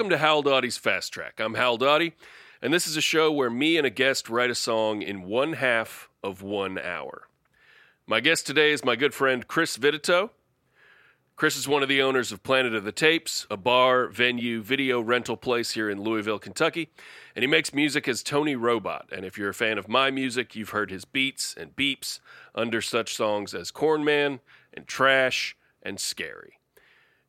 Welcome to Howell Dawdy's Fast Track. I'm Howell Dawdy, and this is a show where me and a guest write a song in one half of one hour. My guest today is my good friend Chris Vititoe. Chris is one of the owners of Planet of the Tapes, a bar, venue, video rental place here in Louisville, Kentucky, and he makes music as Tony Robot. And if you're a fan of my music, you've heard his beats and beeps under such songs as Corn Man and Trash and Scary.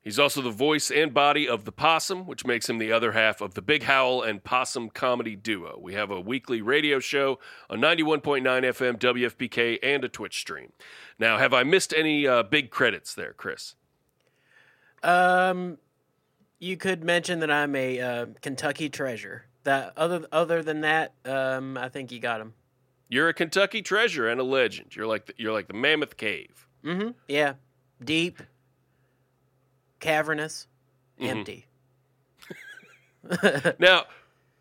He's also the voice and body of The Possum, which makes him the other half of the Big Howl and Possum comedy duo. We have a weekly radio show on 91.9 FM, WFPK, and a Twitch stream. Now, have I missed any uh, big credits there, Chris? Um, you could mention that I'm a uh, Kentucky treasure. That other other than that, um, I think you got him. You're a Kentucky treasure and a legend. You're like the, you're like the Mammoth Cave. Mm-hmm. Yeah, deep, cavernous, Mhm. empty. Now,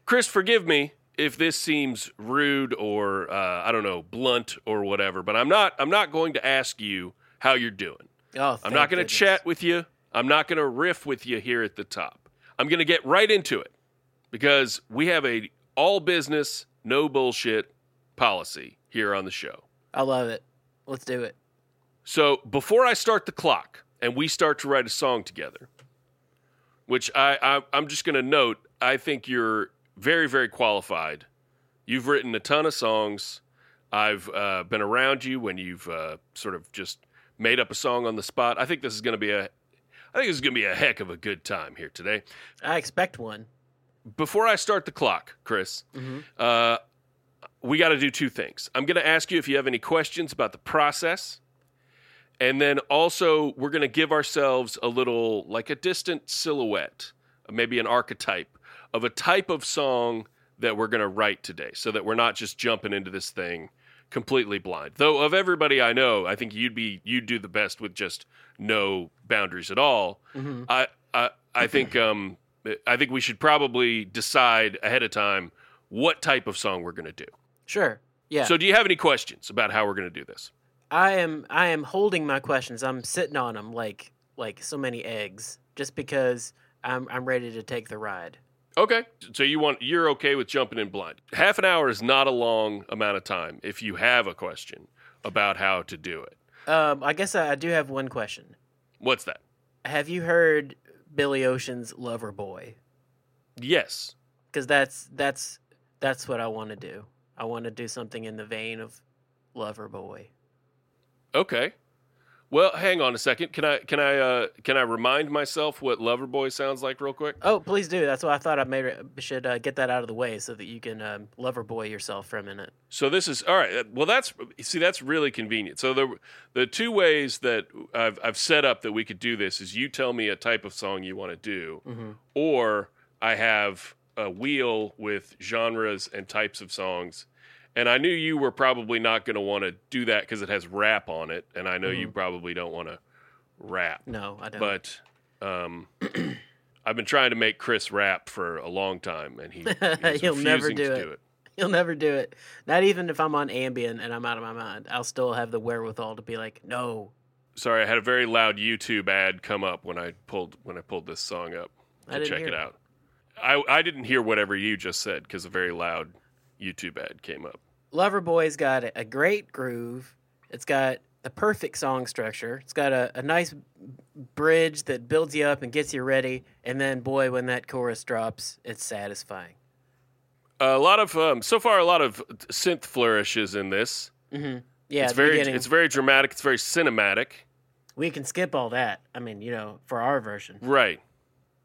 Chris, forgive me if this seems rude or uh, I don't know, blunt or whatever, but I'm not. I'm not going to ask you how you're doing. Oh, I'm not going to chat with you. I'm not going to riff with you here at the top. I'm going to get right into it because we have a all business, no bullshit policy here on the show. I love it. Let's do it. So before I start the clock and we start to write a song together, which I, I I'm just going to note, I think you're very very qualified. You've written a ton of songs. I've uh, been around you when you've uh, sort of just made up a song on the spot. I think this is going to be a I think this is going to be a heck of a good time here today. I expect one. Before I start the clock, Chris, Mhm. uh, we got to do two things. I'm going to ask you if you have any questions about the process. And then also, we're going to give ourselves a little, like a distant silhouette, maybe an archetype of a type of song that we're going to write today so that we're not just jumping into this thing completely blind. Though, of everybody I know, I think you'd be, you'd do the best with just no boundaries at all. Mhm. I, I, I think, um, I think we should probably decide ahead of time what type of song we're going to do. Sure. Yeah. So, do you have any questions about how we're going to do this? I am I am holding my questions. I'm sitting on them like like so many eggs, just because I'm I'm ready to take the ride. Okay. So you want you're okay with jumping in blind. Half an hour is not a long amount of time if you have a question about how to do it. Um, I guess I, I do have one question. What's that? Have you heard Billy Ocean's "Lover Boy"? Yes. Because that's that's that's what I want to do. I want to do something in the vein of "Lover Boy." Okay. Well, hang on a second. Can I can I uh can I remind myself what Loverboy sounds like real quick? Oh, please do. That's why I thought I made should uh, get that out of the way so that you can um, "Lover Boy" yourself for a minute. So this is all right. Well, that's see, that's really convenient. So the the two ways that I've I've set up that we could do this is you tell me a type of song you want to do, Mhm. or I have a wheel with genres and types of songs. And I knew you were probably not going to want to do that because it has rap on it, and I know you probably don't want to rap. No, I don't. But um, I've been trying to make Chris rap for a long time, and he He'll never do to it. do it. You'll never do it. Not even if I'm on Ambien and I'm out of my mind. I'll still have the wherewithal to be like, no, Sorry, I had a very loud YouTube ad come up when I pulled when I pulled this song up I to didn't check hear it it. out. I I didn't hear whatever you just said because a very loud YouTube ad came up. Loverboy's got a, great groove. It's got the perfect song structure. It's got a, a nice bridge that builds you up and gets you ready. And then, boy, when that chorus drops, it's satisfying. a lot of um, so far a lot of synth flourishes in this. hmm Yeah, it's very beginning. it's very dramatic. It's very cinematic. we can skip all that. I mean, you know, for our version. Right.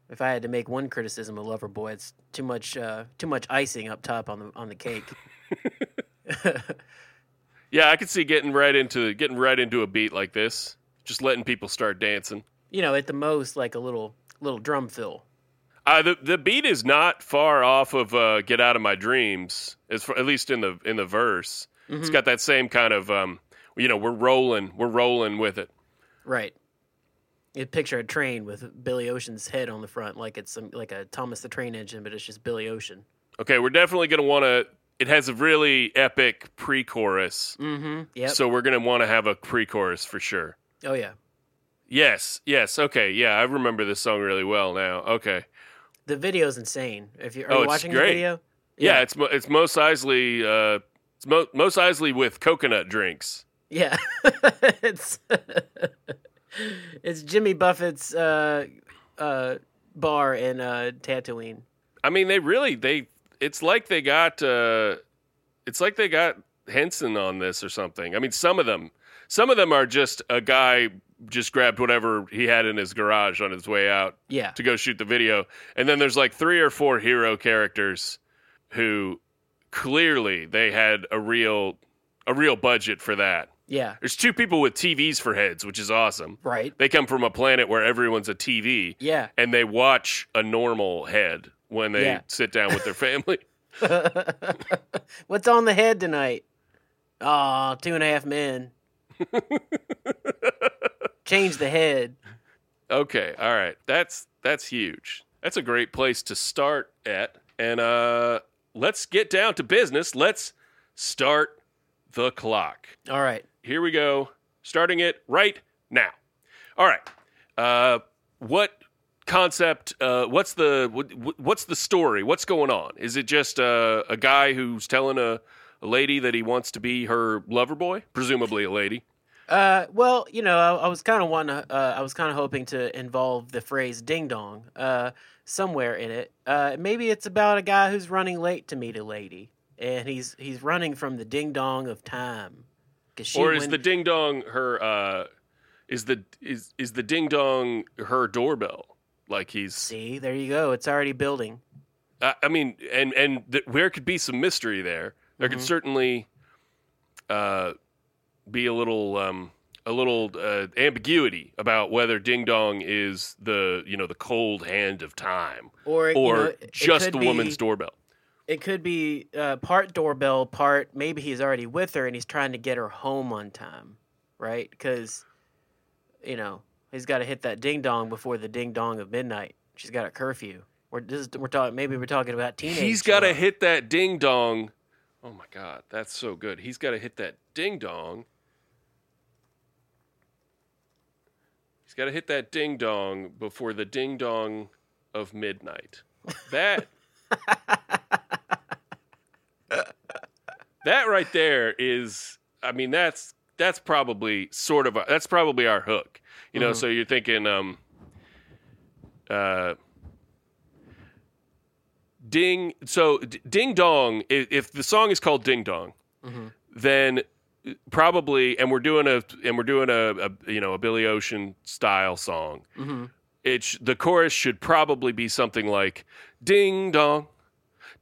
If I had to make one criticism of Loverboy, it's too much, uh, too much icing up top on the on the cake. Yeah, I could see getting right into getting right into a beat like this, just letting people start dancing. you know, at the most, like a little little drum fill. Uh, the the beat is not far off of uh, "Get Out of My Dreams," as for, at least in the in the verse. It's got that same kind of um, you know we're rolling we're rolling with it. Right. You picture a train with Billy Ocean's head on the front, like it's some, like a Thomas the Train engine, but it's just Billy Ocean. Okay, we're definitely gonna want to. It has a really epic pre-chorus, Mm-hmm. Yep. so we're gonna want to have a pre-chorus for sure. oh yeah. Yes, yes, okay, yeah, I remember this song really well now. Okay, The video's insane. If you are Oh, you it's watching great. the video, Yeah, it's mo- it's Mos Eisley. Uh, it's Mo- Mos Eisley with coconut drinks. yeah, it's it's Jimmy Buffett's uh, uh, bar in uh, Tatooine. I mean, they really they. It's like they got. Uh, it's like they got Henson on this or something. I mean, some of them, some of them are just a guy just grabbed whatever he had in his garage on his way out Yeah, to go shoot the video, and then there's like three or four hero characters who clearly they had a real a real budget for that. Yeah, There's two people with TVs for heads, which is awesome. right. They come from a planet where everyone's a TV Yeah, and they watch a normal head when they Yeah. sit down with their family. what's on the head tonight? Oh, two and a half men. Change the head. okay, all right. That's that's huge. That's a great place to start at. And uh let's get down to business. Let's start the clock. All right. Here we go. Starting it right now. All right. Uh what concept uh what's the what, what's the story? What's going on? Is it just uh, a guy who's telling a a lady that he wants to be her lover boy, presumably a lady. Uh, well, you know, I, was kind of Uh, I was kind of hoping to involve the phrase "ding dong" uh, somewhere in it. Uh, maybe it's about a guy who's running late to meet a lady, and he's he's running from the ding dong of time. Or is went- the ding dong her uh is the is is the ding dong her doorbell like he's see? There you go. It's already building. I, I mean and and th- there could be some mystery there there could Mhm. certainly uh be a little um a little uh, ambiguity about whether ding dong is the you know the cold hand of time Or you or know, it- it just the be- woman's doorbell It could be uh, part doorbell, part maybe he's already with her and he's trying to get her home on time, right? Because, you know, he's got to hit that ding dong before the ding dong of midnight. She's got a curfew. We're is, we're talking maybe we're talking about teenage. He's got to hit that ding dong. Oh my god, that's so good. He's got to hit that ding dong. He's got to hit that ding dong before the ding dong of midnight. That That right there is I mean that's that's probably sort of a, that's probably our hook. You know, Mhm. so you're thinking um uh Ding. So D- Ding Dong. i- If the song is called Ding Dong, Mhm. then probably, and we're doing a and we're doing a, a you know a Billy Ocean style song. Mhm. It sh- the chorus should probably be something like Ding Dong,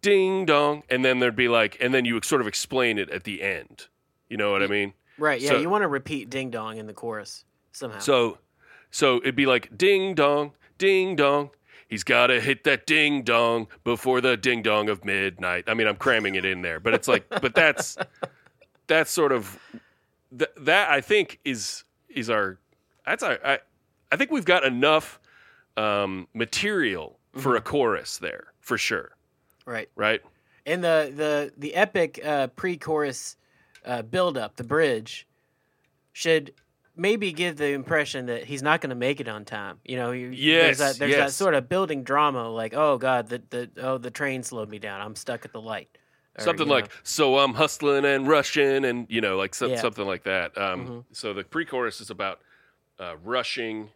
Ding Dong, and then there'd be like, and then you would sort of explain it at the end. You know what I mean? Right. Yeah. So- you want to repeat ding dong in the chorus somehow. So, so it'd be like ding dong, ding dong. He's got to hit that ding dong before the ding dong of midnight. I mean, I'm cramming it in there, but it's like, but that's that's sort of th- that I think is is our that's our I, I think we've got enough um, material for a chorus there for sure, right. right? And the the the epic uh, pre-chorus uh, build-up, the bridge, should maybe give the impression that he's not going to make it on time. You know, you, Yes, there's that there's that sort of building drama, like oh god, the the oh the train slowed me down. I'm stuck at the light. Or, something you know, like so i'm hustling and rushing and you know like so, Yeah. something like that um, Mhm. so the pre-chorus is about uh, rushing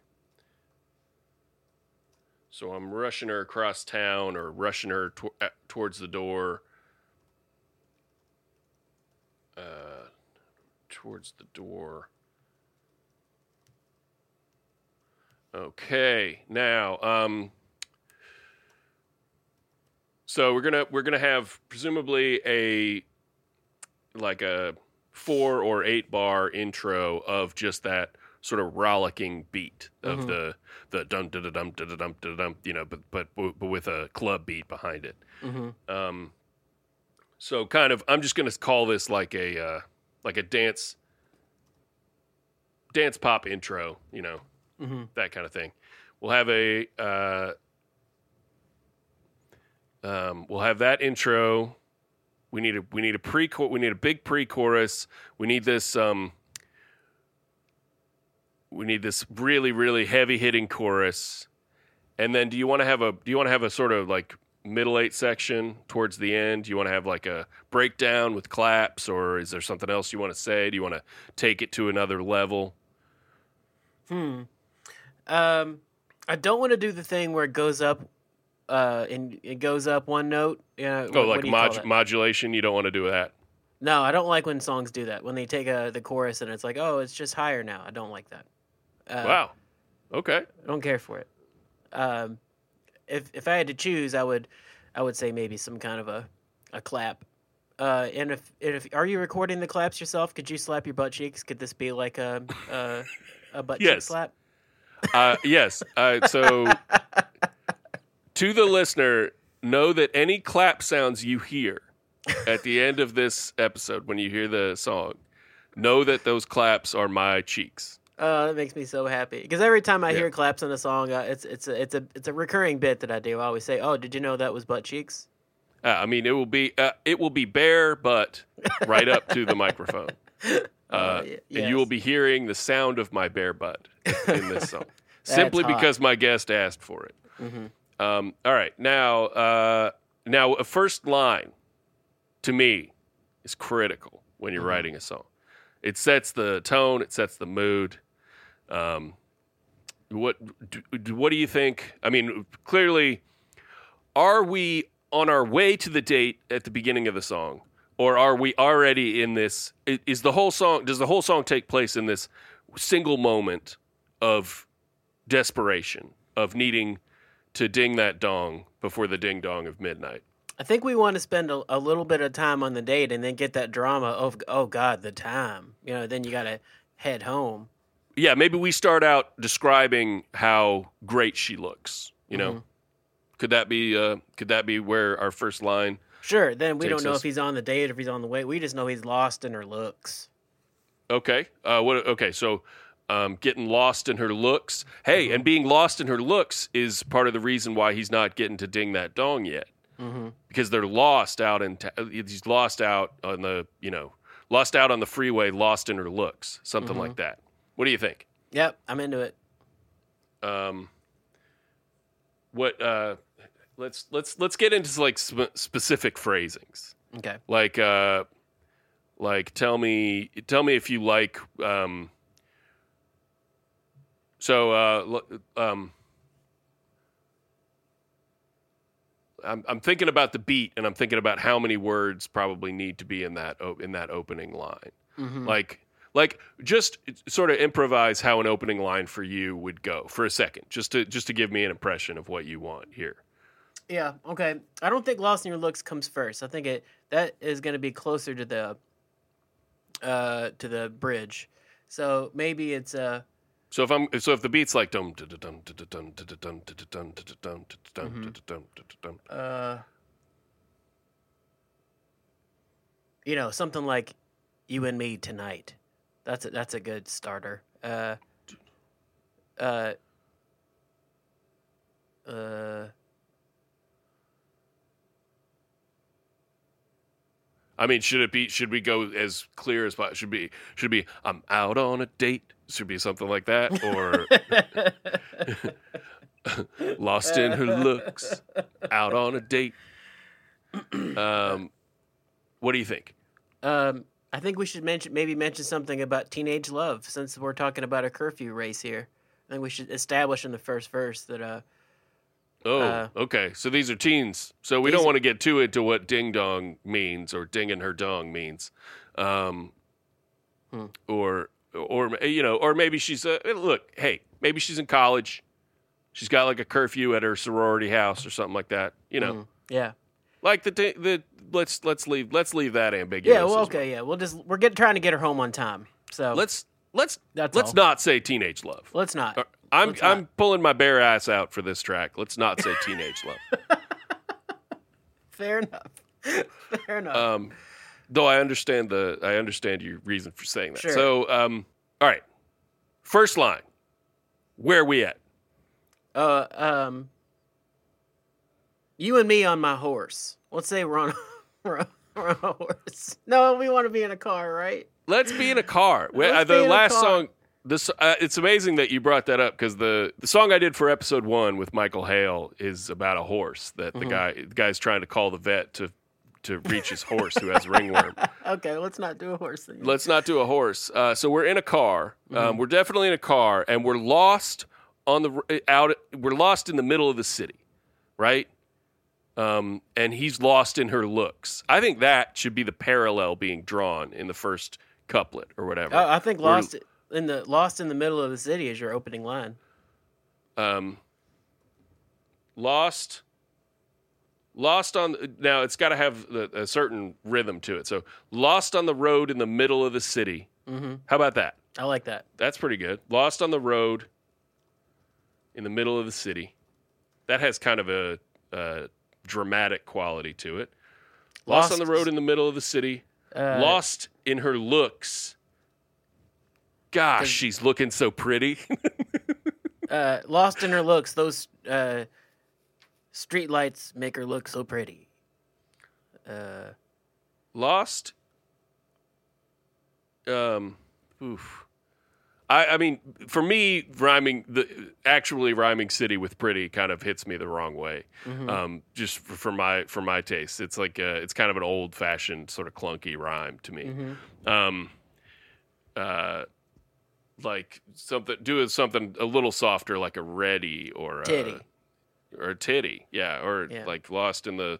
so i'm rushing her across town or rushing her to- uh, towards the door. Uh, towards the door. Okay now um, so we're gonna we're gonna have presumably a like a four or eight bar intro of just that sort of rollicking beat of Mhm. the the dum da da dum da da dum da dum you know but but but with a club beat behind it. mhm. Um, so kind of I'm just gonna call this like a uh, like a dance dance pop intro, you know, Mhm. that kind of thing. We'll have a uh, um, we'll have that intro. We need a we need a pre we need a big pre chorus. We need this um, we need this really really heavy hitting chorus, And then do you want to have a do you want to have a sort of like middle eight section towards the end? Do you want to have like a breakdown with claps or is there something else you want to say? Do you want to take it to another level? Hmm. Um, I don't want to do the thing where it goes up, uh, and it goes up one note. Yeah. Oh, like mod- modulation, you don't want to do that. No, I don't like when songs do that. When they take a the chorus and it's like, oh, it's just higher now. I don't like that. Uh, wow. Okay. I don't care for it. Um, if if I had to choose, I would I would say maybe some kind of a a clap. Uh, and if and if are you recording the claps yourself? Could you slap your butt cheeks? Could this be like a a, a butt cheek slap? Uh, yes. Uh, so, to the listener, know that any clap sounds you hear at the end of this episode when you hear the song, know that those claps are my cheeks. Oh, that makes me so happy because every time I Yeah. hear claps in a song, uh, it's it's a it's a it's a recurring bit that I do. I always say, "Oh, did you know that was butt cheeks?" Uh, I mean, it will be uh, it will be bare butt right up to the microphone, uh, Uh, y- and you will be hearing the sound of my bare butt in this song, simply hot. because my guest asked for it. Mhm. Um, all right, now uh, now a first line to me is critical when you're writing a song. It sets the tone, it sets the mood. Um, what do, what do you think? I mean, clearly, are we on our way to the date at the beginning of the song, or are we already in this? Is the whole song? Does the whole song take place in this single moment of desperation of needing to ding that dong before the ding dong of midnight? I think we want to spend a, a little bit of time on the date and then get that drama of oh god, the time. You know, then you got to head home. Yeah, maybe we start out describing how great she looks. You know, Mhm. could that be? Uh, could that be where our first line? Sure. Then we don't know us- if he's on the date or if he's on the way. We just know he's lost in her looks. Okay. Uh, what? Okay. So, um, getting lost in her looks. Hey, and being lost in her looks is part of the reason why he's not getting to ding that dong yet, Mm-hmm. because they're lost out in. ta he's lost out on the. You know, lost out on the freeway, lost in her looks, something like that. What do you think? Yep, I'm into it. Um, what? Uh, let's let's let's get into like sp- specific phrasings. Okay. like uh like tell me tell me if you like um so uh l- um I'm, I'm thinking about the beat and I'm thinking about how many words probably need to be in that in that opening line. Mhm. Like like just sort of improvise how an opening line for you would go for a second just to just to give me an impression of what you want here. Yeah. Okay. I don't think lost in your looks comes first. I think it that is going to be closer to the uh to the bridge. So maybe it's uh So if I'm so if the beat's like dum dum dum dum dum dum dum dum dum dum dum dum dum uh you know something like you and me tonight that's a, that's a good starter uh uh uh I mean, should it be? Should we go as clear as possible? Should be? Should be? I'm out on a date. Should be something like that, or lost in her looks, out on a date. Um, what do you think? um i think we should mention maybe mention something about teenage love since we're talking about a curfew race here i think we should establish in the first verse that uh Oh, Uh, okay. So these are teens. So we don't want to get too into what ding dong means or dinging her dong means, um, Hmm. or or you know, or maybe she's uh, look. Hey, maybe she's in college. She's got like a curfew at her sorority house or something like that. You know, mm, yeah like the the let's let's leave let's leave that ambiguous. yeah well okay yeah we'll just we're get trying to get her home on time so Let's let's That's let's all. not say teenage love. let's not Uh, I'm Let's. I'm pulling my bare ass out for this track. Let's not say teenage love. fair enough fair enough Um, though I understand the I understand your reason for saying that. Sure. So, um, all right, first line, where are we at? Uh, um, you and me on my horse. Let's say we're on, we're on, we're on a horse. No, we want to be in a car, right? Let's be in a car. Let's uh, the last song, this uh, it's amazing that you brought that up because the the song I did for episode one with Michael Hale is about a horse that the guy the guy's trying to call the vet to to reach his horse who has ringworm. Okay, let's not do a horse thing. Let's not do a horse. Uh, so we're in a car. Um, we're definitely in a car, and we're lost on the out. We're lost in the middle of the city, right? Um, and he's lost in her looks. I think that should be the parallel being drawn in the first couplet or whatever. Oh, I think lost in the lost in the middle of the city is your opening line. um, lost lost on now it's got to have a, a certain rhythm to it so lost on the road in the middle of the city Mm-hmm. how about that I like that. that's pretty good lost on the road in the middle of the city that has kind of a, a dramatic quality to it lost, on the road in the middle of the city Uh, lost in her looks gosh she's looking so pretty uh, lost in her looks. Those uh, street lights make her look so pretty. Uh, Lost. Um, oof. I, I mean, for me, rhyming the actually rhyming city with pretty kind of hits me the wrong way. Um, just for, for my for my taste, it's like uh it's kind of an old fashioned sort of clunky rhyme to me. Um, uh, like something do something a little softer, like a ready or a, Titty. or a titty, yeah, or Yeah. like lost in the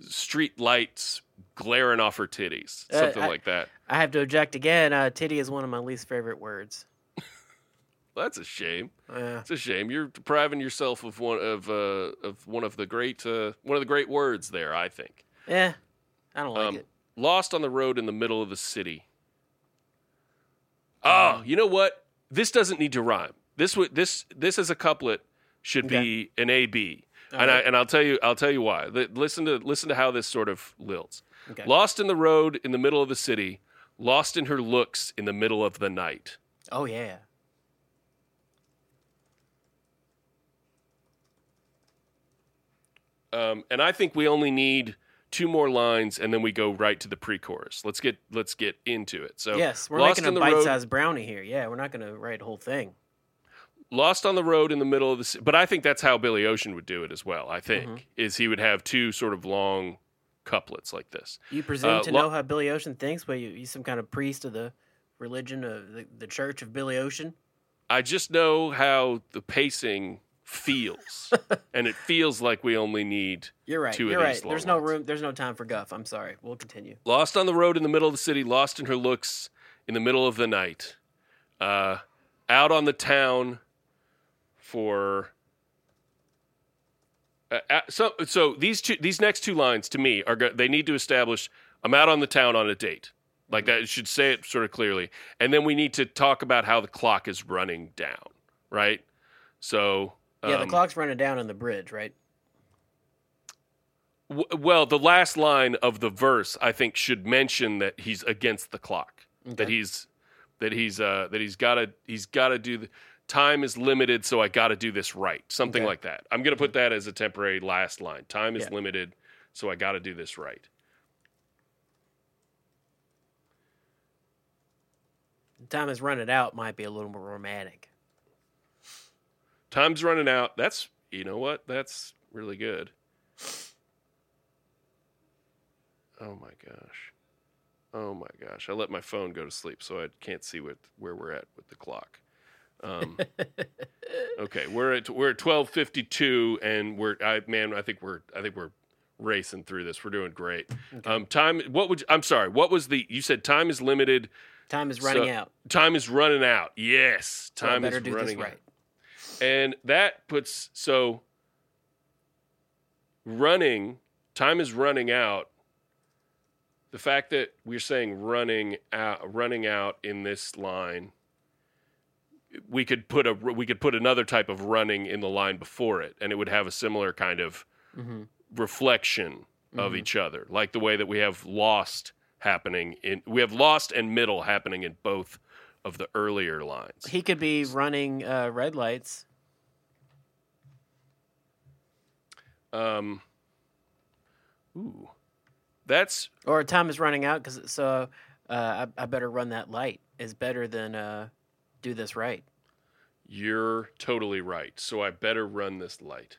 street lights glaring off her titties, Uh, something I- like that. I have to object again. Uh, titty is one of my least favorite words. That's a shame. Uh, It's a shame. You're depriving yourself of one of uh, of one of the great uh, one of the great words there. I think. yeah, I don't like Um, it. lost on the road in the middle of the city. Oh, you know what? This doesn't need to rhyme. This would this this as a couplet should be an A B. And I and I'll tell you I'll tell you why. Li- Listen to listen to how this sort of lilts. Okay. Lost in the road in the middle of the city, lost in her looks in the middle of the night. Oh yeah. Um, and I think we only need two more lines, and then we go right to the pre-chorus. Let's get let's get into it. So Yes, we're making in a bite-sized brownie here. Yeah, we're not going to write a whole thing. lost on the road in the middle of the. But I think that's how Billy Ocean would do it as well. I think Mm-hmm. is he would have two sort of long couplets like this. You presume Uh, to lo- know how Billy Ocean thinks? Well, you, you some kind of priest of the religion of the, the Church of Billy Ocean? I just know how the pacing feels, and it feels like we only need You're right. two of You're these right. There's no ones. room. There's no time for guff. I'm sorry. We'll continue. Lost on the road in the middle of the city, lost in her looks in the middle of the night. Uh, out on the town for. Uh, uh, so, so these two, these next two lines to me are they need to establish I'm out on the town on a date, like that. It should say it sort of clearly, and then we need to talk about how the clock is running down, right? So, Yeah, the um, clock's running down on the bridge, right? W- well, the last line of the verse I think should mention that he's against the clock. That he's that he's uh that he's got to he's got to do the time is limited so I got to do this right. Something Okay. like that. I'm going to put that as a temporary last line. Time is Yeah. limited so I got to do this right. Time is running out might be a little more romantic. Time's running out. That's you know what? That's really good. Oh my gosh. Oh my gosh. I let my phone go to sleep so I can't see what where we're at with the clock. Um, okay, we're at we're at 12:52 and we're I man, I think we're I think we're racing through this. We're doing great. Um, time what would I'm sorry, what was the you said time is limited. Time is running So- out. Time is running out. Yes, time better is running right. out. And that puts so running, time is running out. The fact that we're saying running out, running out in this line, we could put a we could put another type of running in the line before it, and it would have a similar kind of hmm reflection of Mhm. each other, like the way that we have lost happening in we have lost and middle happening in both of the earlier lines. He could be running uh, red lights. Um, ooh, that's Or time is running out because so uh, I, I better run that light is better than uh, do this right. You're totally right. So I better run this light.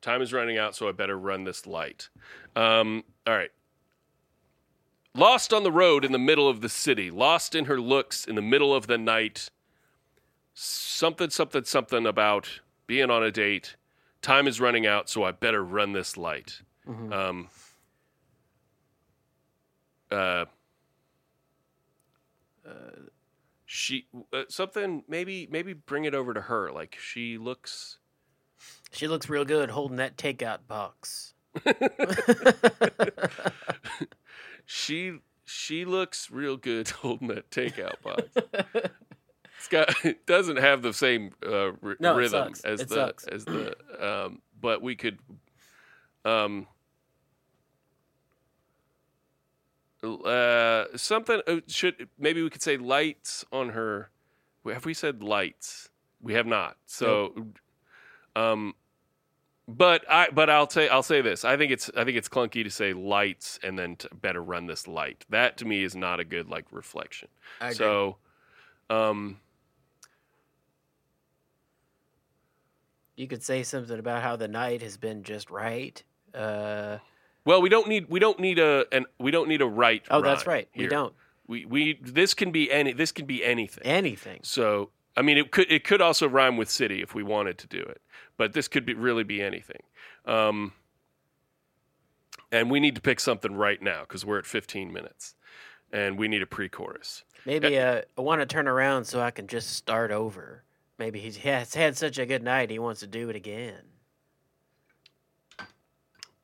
Time is running out, so I better run this light. Um, all right. Lost on the road in the middle of the city, lost in her looks in the middle of the night. Something, something, something about being on a date. Time is running out, so I better run this light. Um, uh, she uh, something maybe maybe bring it over to her. Like she looks. She looks real good holding that takeout box. She she looks real good holding that takeout box. it's got it doesn't have the same uh, r- No, rhythm sucks. as It the sucks. as the um, but we could um uh something uh, should maybe we could say lights on her have we said lights we have not so um but I but I'll say I'll say this. I think it's I think it's clunky to say lights and then to better run this light. That to me is not a good like reflection. I agree. So um You could say something about how the night has been just right. Uh, well we don't need we don't need a and we don't need a right oh, that's right. We don't. We we this can be any this can be anything. Anything. So I mean, it could it could also rhyme with city if we wanted to do it, but this could be really be anything. Um, and we need to pick something right now because we're at 15 minutes, and we need a pre-chorus. Maybe uh, I want to turn around so I can just start over. Maybe he's has had such a good night, he wants to do it again.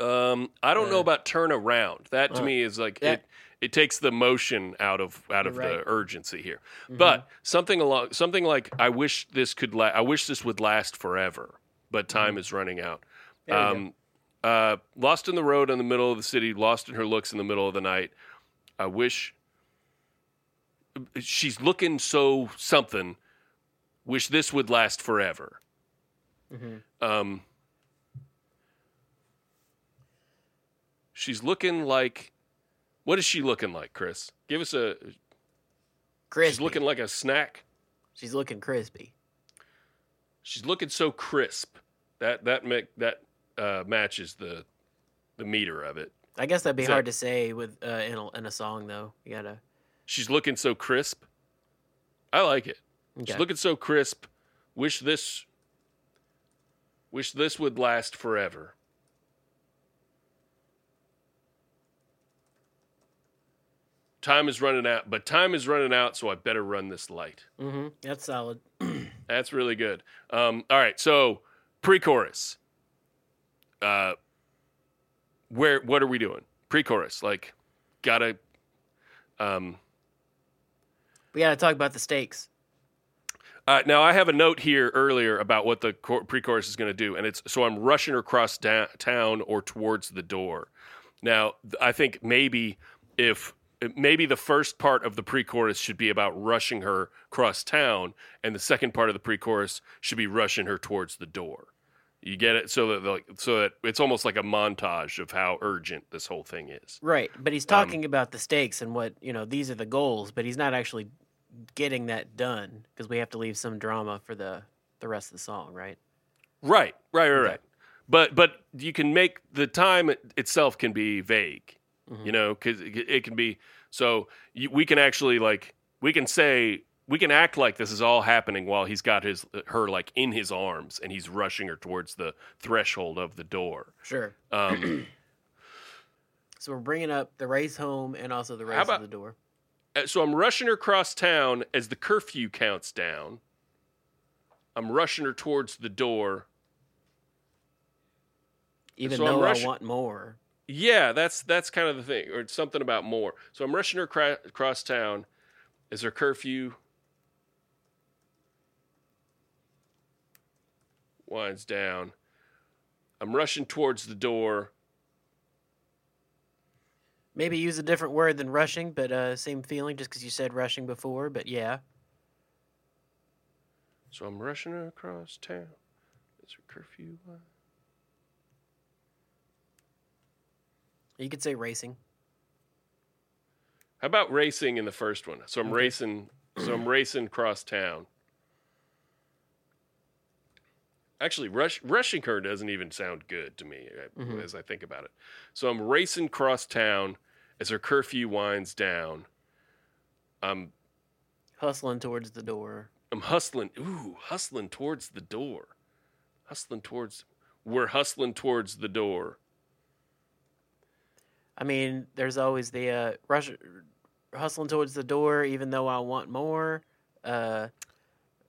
Um, I don't know Uh, about turn around. That to uh, me is like that- it. It takes the motion out of out of You're the urgency here. Mm-hmm. But something along something like I wish this could la- I wish this would last forever, but time is running out. Mm-hmm. Um, uh, lost in the road in the middle of the city, lost in her looks in the middle of the night. I wish she's looking so something. Wish this would last forever. Mhm. Um, she's looking like. What is she looking like, Chris? Give us a. Crispy. She's looking like a snack. She's looking crispy. She's looking so crisp. That that make, that uh, matches the the meter of it. I guess that'd be Is that- hard to say with uh, in a, in a song though. You gotta. She's looking so crisp. I like it. Okay. She's looking so crisp. Wish this. Wish this would last forever. Time is running out, but time is running out, so I better run this light. hmm That's solid. That's really good. Um, all right, so pre-chorus. Uh, where what are we doing? Pre-chorus, like, gotta. Um, We gotta talk about the stakes. Uh, now I have a note here earlier about what the cor- pre-chorus is going to do, and it's so I'm rushing her across da- town or towards the door. Now th- I think maybe if maybe the first part of the pre-chorus should be about rushing her across town, and the second part of the pre-chorus should be rushing her towards the door. You get it? So that like so that it's almost like a montage of how urgent this whole thing is. Right, but Um, he's talking about the stakes and what you know. These are the goals, but he's not actually getting that done because we have to leave some drama for the the rest of the song, right? Right, right, right, Okay. right. But but you can make the time itself can be vague, Mhm. you know, because it, it can be. So you, we can actually like we can say we can act like this is all happening while he's got his her like in his arms and he's rushing her towards the threshold of the door. Sure. Um, So we're bringing up the race home and also the race about- of the door. Uh, so I'm rushing her across town as the curfew counts down. I'm rushing her towards the door. Even so though rushing- I want more. Yeah, that's that's kind of the thing, or it's something about more. So I'm rushing her cra- across town. Is her curfew winds down? I'm rushing towards the door. Maybe use a different word than rushing, but uh, same feeling just because you said rushing before. But yeah, So I'm rushing across town. Is her curfew? you could say racing. How about racing in the first one? So I'm Okay. racing. So I'm racing cross town. Actually, rush, rushing her doesn't even sound good to me uh, Mhm. as I think about it. So I'm racing cross town as her curfew winds down. I'm Hustling towards the door. I'm hustling. Ooh, hustling towards the door. Hustling towards. We're hustling towards the door. I mean, there's always the uh, rush, hustling towards the door, even though I want more. Uh,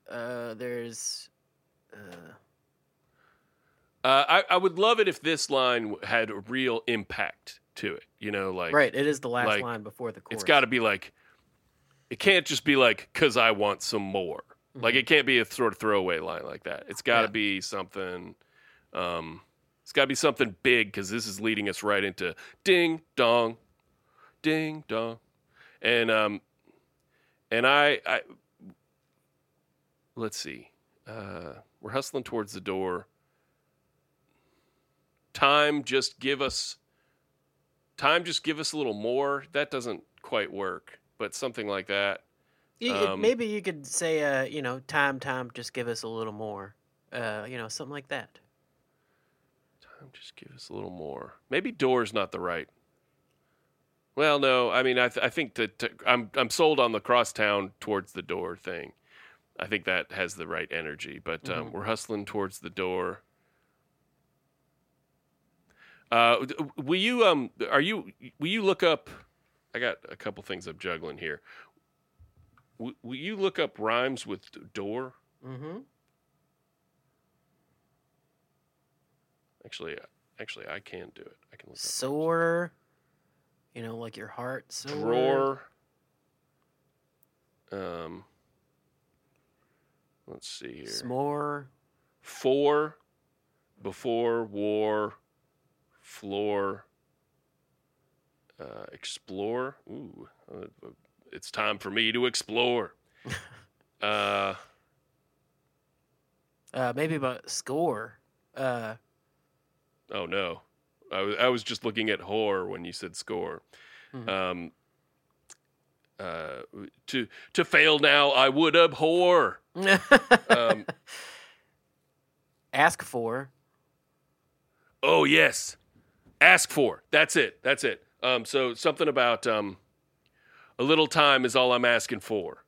uh, there's, uh, Uh, I, I would love it if this line had a real impact to it. You know, like right. It is the last like, line before the chorus. it's got to be like, it can't just be like, "Cause I want some more." Like it can't be a sort of throwaway line like that. It's got to Yeah. be something. Um, it's got to be something big because this is leading us right into ding dong, ding dong, and um, and I, I let's see, uh, we're hustling towards the door. Time, just give us. Time, just give us a little more. That doesn't quite work, but something like that. You could- um, maybe you could say, uh, you know, time, time, just give us a little more. Uh, you know, something like that. Time, just give us a little more. Maybe door's not the right. Well, no, I mean, I, th- I think that uh, I'm I'm sold on the crosstown towards the door thing. I think that has the right energy, but um, Mhm. we're hustling towards the door. Uh, will you um are you will you look up? I got a couple things I'm juggling here. W- will you look up rhymes with door? Mm-hmm. Actually, actually, I can do it. I can look Sore. You know, like your heart. Sore. drawer. Um, let's see here. S'more. For, before, war, floor, uh, explore. Ooh, uh, it's time for me to explore. uh, Uh, maybe about score. Uh, oh no, I was I was just looking at whore when you said score. Mhm. Um, uh, to to fail now, I would abhor. Um, Ask for. Oh yes, ask for. That's it. That's it. Um, so something about um, a little time is all I'm asking for.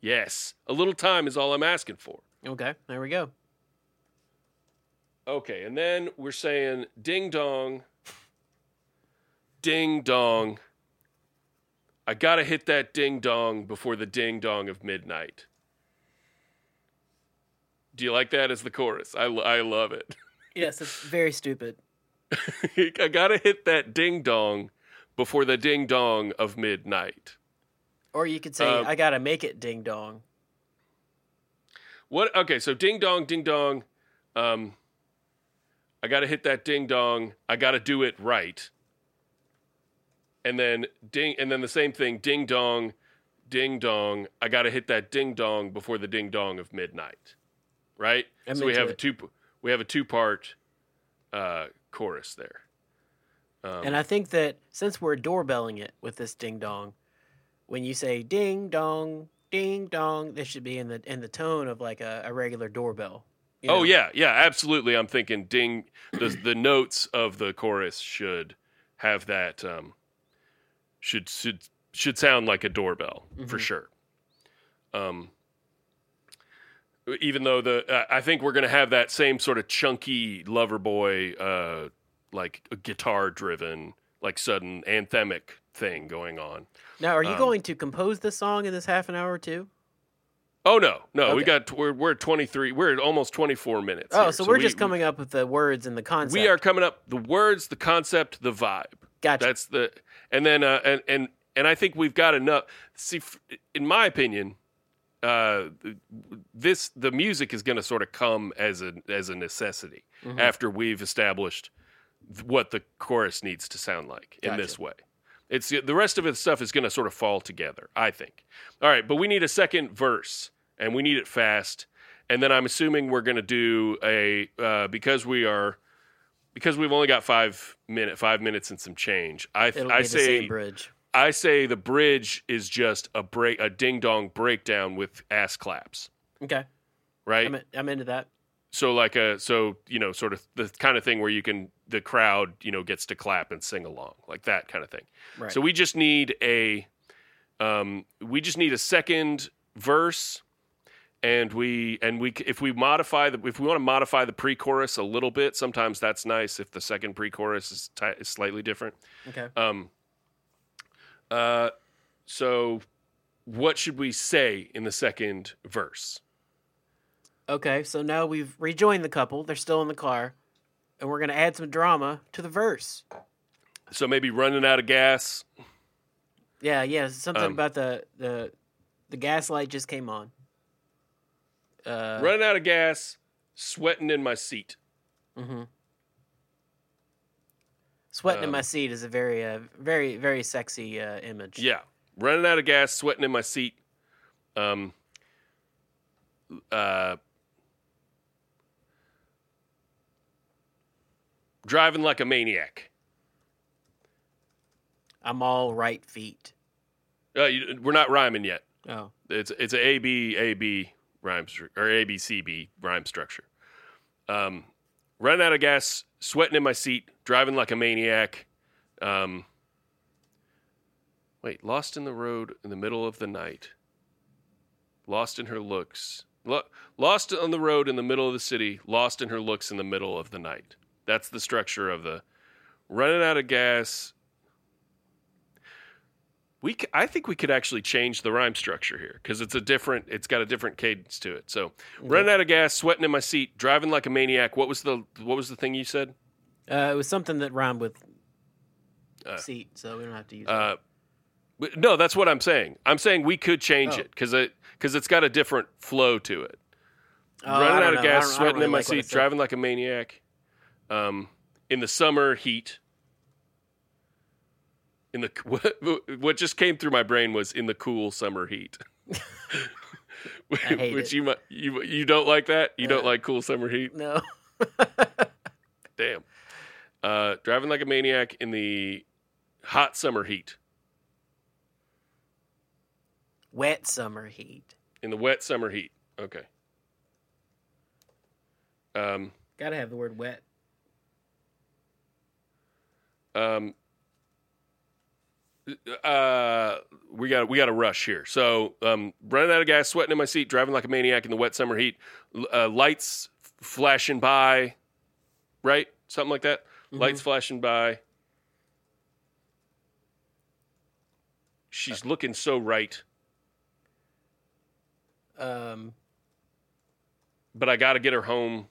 Yes, a little time is all I'm asking for. Okay, there we go. Okay, and then we're saying ding dong, ding dong. I gotta hit that ding dong before the ding dong of midnight. Do you like that as the chorus? I, I love it. Yes, it's very stupid. I gotta hit that ding dong before the ding dong of midnight. Or you could say, Um, I gotta make it ding dong. What? Okay, so ding dong, ding dong. Um, I gotta hit that ding dong. I gotta do it right. And then ding, and then the same thing, ding dong, ding dong. I gotta hit that ding dong before the ding dong of midnight. Right. I'm so we have a two. We have a two part uh, chorus there. Um, And I think that since we're doorbelling it with this ding dong, when you say ding dong, ding dong, this should be in the in the tone of like a, a regular doorbell. you Oh yeah, yeah, absolutely. I'm thinking ding the the notes of the chorus should have that um should should should sound like a doorbell for Mhm. sure. Um even though the uh, I think we're going to have that same sort of chunky lover boy uh like a guitar driven like sudden anthemic thing going on. Now, are you Um, going to compose the song in this half an hour or two? Oh no, no, we got we're we're at 23 we're at almost 24 minutes. Oh, here. so we're we- just coming up with the words and the concept. We are coming up the words, the concept, the vibe. Gotcha. That's the and then uh, and and and I think we've got enough. See, in my opinion, uh, this the music is going to sort of come as a as a necessity Mhm. after we've established what the chorus needs to sound like in this way. It's the rest of the stuff is going to sort of fall together. I think. All right, but we need a second verse, and we need it fast. And then I'm assuming we're going to do a uh, because we are because we've only got five minute five minutes and some change. I It'll I say bridge. I say the bridge is just a break, a ding dong breakdown with ass claps, Okay, right? I'm I'm into that. so like a so you know sort of the kind of thing where you can the crowd you know gets to clap and sing along like that kind of thing. Right. So we just need a um, we just need a second verse, and we and we if we modify the if we want to modify the pre-chorus a little bit, sometimes that's nice if the second pre-chorus is, ti is slightly different. okay. Um, uh, so what should we say in the second verse? Okay, so now we've rejoined the couple. They're still in the car, and we're gonna add some drama to the verse. So maybe running out of gas. Yeah, yeah. Something Um, about the the the gas light just came on. Uh, running out of gas, sweating in my seat. mhm. Sweating in Um, my seat is a very, uh, very, very sexy uh, image. Yeah, running out of gas, sweating in my seat. Um, uh, driving like a maniac. I'm all right feet. Uh, you, we're not rhyming yet. Oh, It's it's a A B A B rhyme stru- or A B C B rhyme structure. Um, running out of gas, sweating in my seat, driving like a maniac. Um, wait, lost in the road in the middle of the night. Lost in her looks. Lo- lost on the road in the middle of the city. Lost in her looks in the middle of the night. That's the structure of the running out of gas. We, c- I think we could actually change the rhyme structure here because it's a different. It's got a different cadence to it. So, running out of gas, sweating in my seat, driving like a maniac. What was the What was the thing you said? uh, it was something that rhymed with Uh, seat, so we don't have to use it. Uh, w- no, that's what I'm saying. I'm saying we could change Oh. it because it because it's got a different flow to it. Oh, running out know. of gas, don't- I don't sweating really in my like seat, driving like a maniac. Um, in the summer heat. In the what, what just came through my brain was in the cool summer heat. Which it. you might you you don't like that? You don't Uh, like cool summer heat? No. Damn. Uh, driving like a maniac in the hot summer heat. Wet summer heat. In the wet summer heat. Okay. Um, Gotta have the word wet. um, uh, we got we got to rush here. So, um, running out of gas, sweating in my seat, driving like a maniac in the wet summer heat, uh, lights flashing by, right? Something like that. Lights flashing by. She's looking so right, Um, but I got to get her home.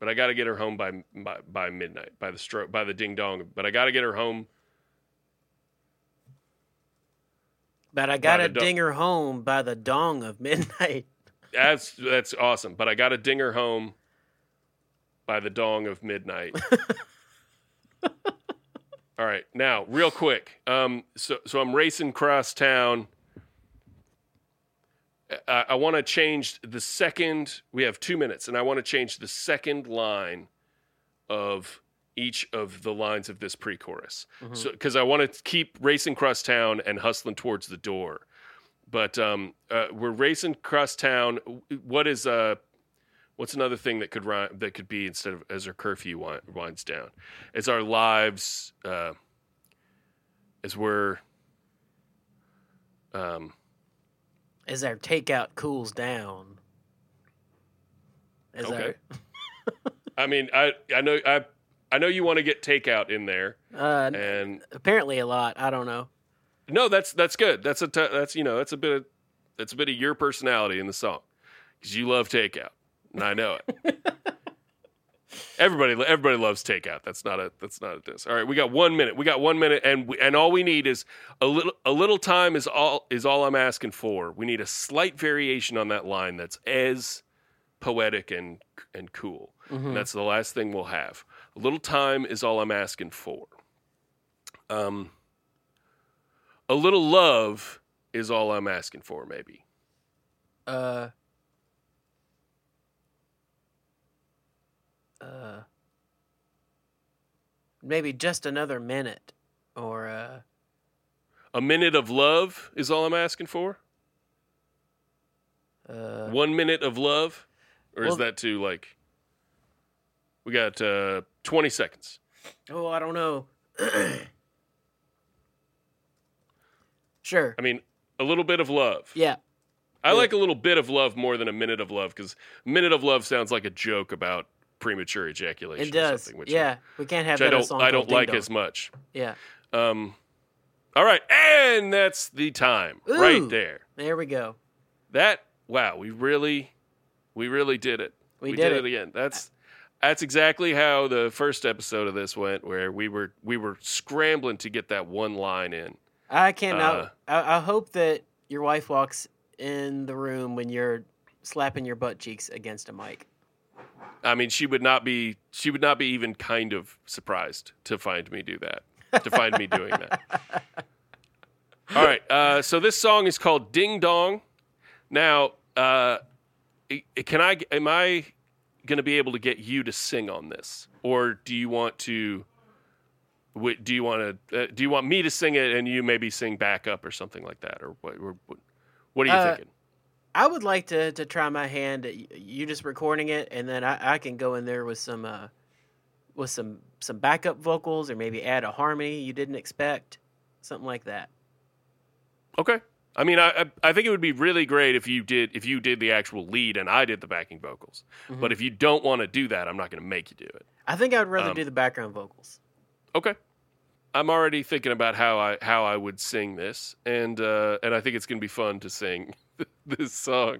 But I got to get her home by, by by midnight, by the stroke, by the ding dong. But I got to get her home. But I got a the do- ding home by the dong of midnight. That's that's awesome. But I got a dinger home by the dong of midnight. All right, now real quick. Um, so so I'm racing cross town. I, I want to change the second. We have two minutes, and I want to change the second line of each of the lines of this pre-chorus. So because I want to keep racing cross town and hustling towards the door, but um, uh, we're racing cross town. What is uh, what's another thing that could rhyme, that could be instead of as our curfew wi- winds down? As our lives, uh, as we're um, As our takeout cools down. As Okay. I mean, I I know I I know you want to get takeout in there, uh, and apparently a lot. I don't know. no, that's that's good. That's a t- that's you know that's a bit of that's a bit of your personality in the song because you love takeout, and I know it. everybody everybody loves takeout. That's not a that's not a diss. All right, we got one minute. We got one minute, and we, and all we need is a little a little time is all is all I'm asking for. We need a slight variation on that line that's as poetic and and cool. And that's the last thing we'll have. A little time is all I'm asking for. Um, a little love is all I'm asking for, maybe. Uh, uh, maybe just another minute, or uh, A minute of love is all I'm asking for. Uh, One minute of love, or is that too like? We got uh, 20 seconds. oh, I don't know. sure. I mean, a little bit of love. Yeah. I Yeah. like a little bit of love more than a minute of love because minute of love sounds like a joke about premature ejaculation. It or does. something, which Yeah. We can't have which I that a don't. song I don't like Dong. as much. Yeah. Um, all right, and that's the time right there. There we go. That wow, we really, we really did it. We did, did it. it. again. That's that's exactly how the first episode of this went, where we were we were scrambling to get that one line in. I cannot. Uh, I, I hope that your wife walks in the room when you're slapping your butt cheeks against a mic. I mean, she would not be she would not be even kind of surprised to find me do that. To find me doing that. All right. Uh, so this song is called "Ding Dong." Now, uh, can I? Am I going to be able to get you to sing on this, or do you want to? Do you want to? Uh, do you want me to sing it and you maybe sing back up or something like that, or what? Or, what- what are you Uh, thinking? I would like to to try my hand at you just recording it, and then I, I can go in there with some uh, with some some backup vocals, or maybe add a harmony you didn't expect, something like that. Okay. I mean, I I think it would be really great if you did if you did the actual lead and I did the backing vocals. Mm-hmm. But if you don't want to do that, I'm not going to make you do it. I think I would rather Um, do the background vocals. Okay. I'm already thinking about how I how I would sing this, and uh, and I think it's going to be fun to sing this song.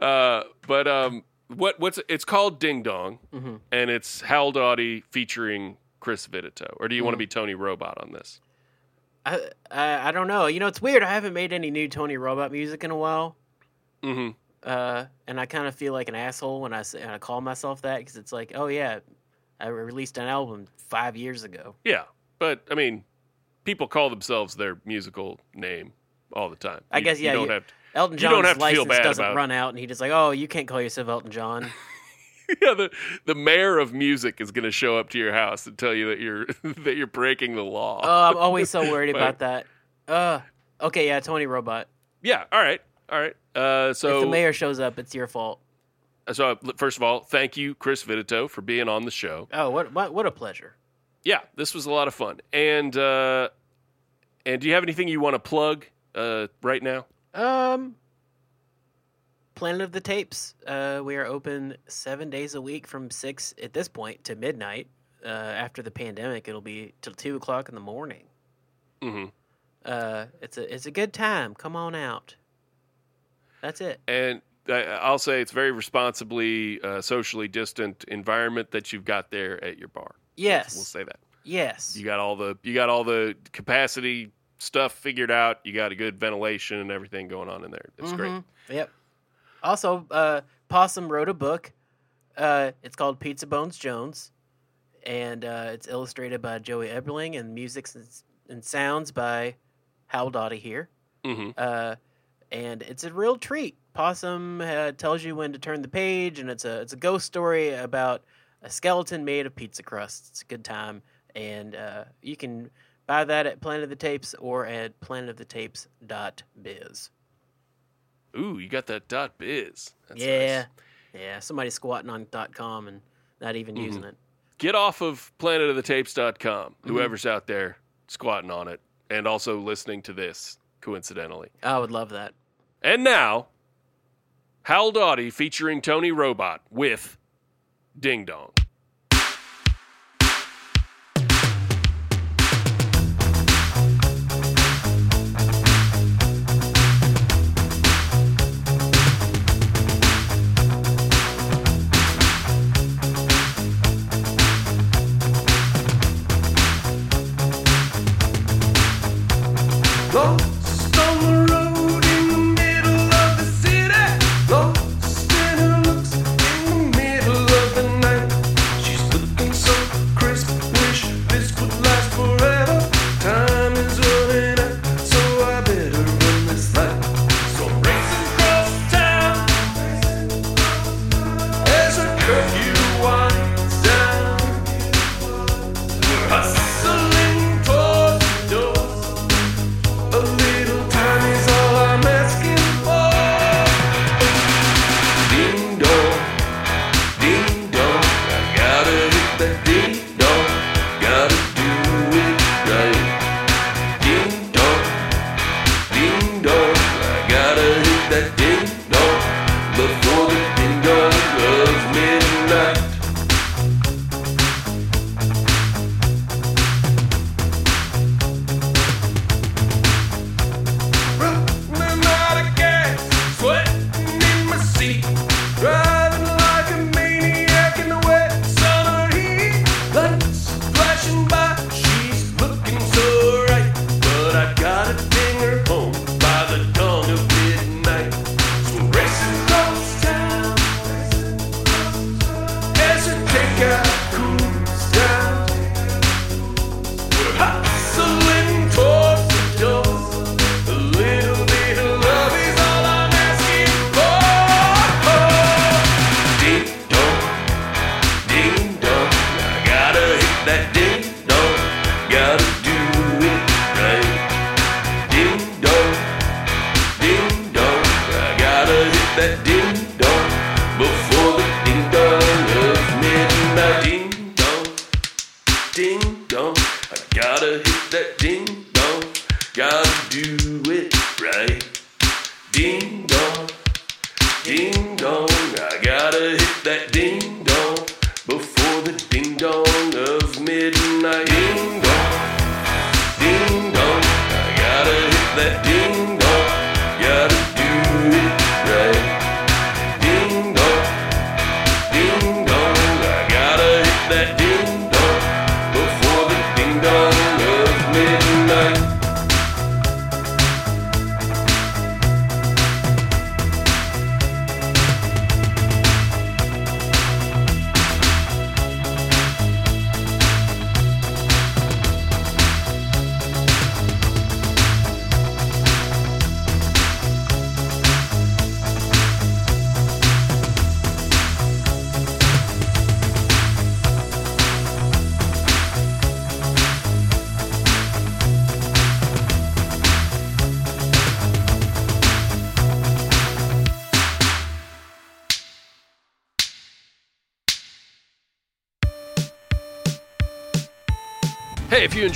Uh, but um, what what's it's called Ding Dong, Mhm. and it's Howell Dawdy featuring Chris Vititoe, or do you Mm-hmm. want to be Tony Robot on this? I, I I don't know. You know, it's weird. I haven't made any new Tony Robot music in a while. hmm uh, and I kind of feel like an asshole when I when I call myself that because it's like, oh yeah, I released an album five years ago. Yeah, but I mean, people call themselves their musical name all the time. I You- guess, you yeah, don't you- have Elton You don't John's have to feel license bad doesn't run out, and he just like, oh, you can't call yourself Elton John. yeah, the the mayor of music is going to show up to your house and tell you that you're that you're breaking the law. oh, I'm always so worried about that. Uh, okay, yeah, Tony Robot. yeah, all right, all right. Uh, if the mayor shows up, it's your fault. so uh, first of all, thank you, Chris Vititoe, for being on the show. Oh, what what what a pleasure. Yeah, this was a lot of fun. And uh, and do you have anything you want to plug uh, right now? Um, Planet of the Tapes. Uh, we are open seven days a week from six at this point to midnight. Uh, after the pandemic, it'll be till two o'clock in the morning. hmm Uh, it's a it's a good time. Come on out. That's it. And I'll say it's very responsibly, uh, socially distant environment that you've got there at your bar. Yes. We'll say that. yes. You got all the you got all the capacity stuff figured out. You got a good ventilation and everything going on in there. It's great. Mhm. Yep. Also, uh, Possum wrote a book. Uh, it's called Pizza Bones Jones, and uh, it's illustrated by Joey Eberling and music and, sounds by Howell Dawdy here. hmm Uh, and it's a real treat. Possum uh, tells you when to turn the page, and it's a it's a ghost story about a skeleton made of pizza crust. It's a good time, and uh, you can buy that at Planet of the Tapes or at planetofthetapes.biz. Ooh, you got that dot biz. That's yeah, nice. yeah. Somebody squatting on dot .com and not even Mm-hmm. using it. Get off of planetofthetapes.com. Mm-hmm. Whoever's out there squatting on it and also listening to this, coincidentally. I would love that. And now, Howell Dawdy featuring Tony Robot with Ding Dong. Midnight.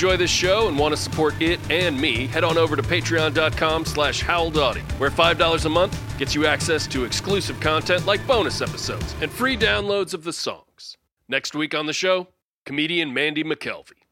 Enjoy this show and want to support it and me, head on over to patreon.com slash HowellDawdy, where $5 a month gets you access to exclusive content like bonus episodes and free downloads of the songs. Next week on the show, comedian Mandy McKelvey.